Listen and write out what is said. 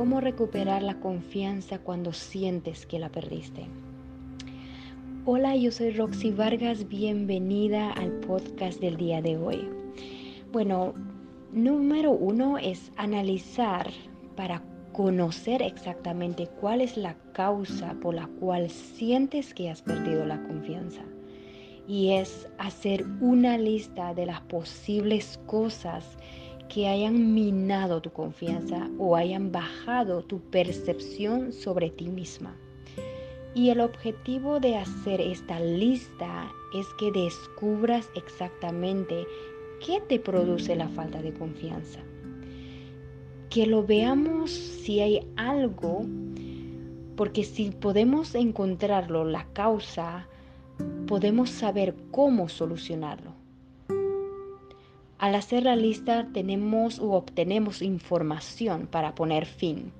cómo recuperar la confianza cuando sientes que la perdiste. Hola, yo soy Roxy Vargas, bienvenida al podcast del día de hoy. Bueno, número uno es analizar para conocer exactamente cuál es la causa por la cual sientes que has perdido la confianza. Y es hacer una lista de las posibles cosas que hayan minado tu confianza o hayan bajado tu percepción sobre ti misma. Y el objetivo de hacer esta lista es que descubras exactamente qué te produce la falta de confianza. Que lo veamos si hay algo, porque si podemos encontrarlo, la causa, podemos saber cómo solucionarlo. Al hacer la lista tenemos o obtenemos información para poner fin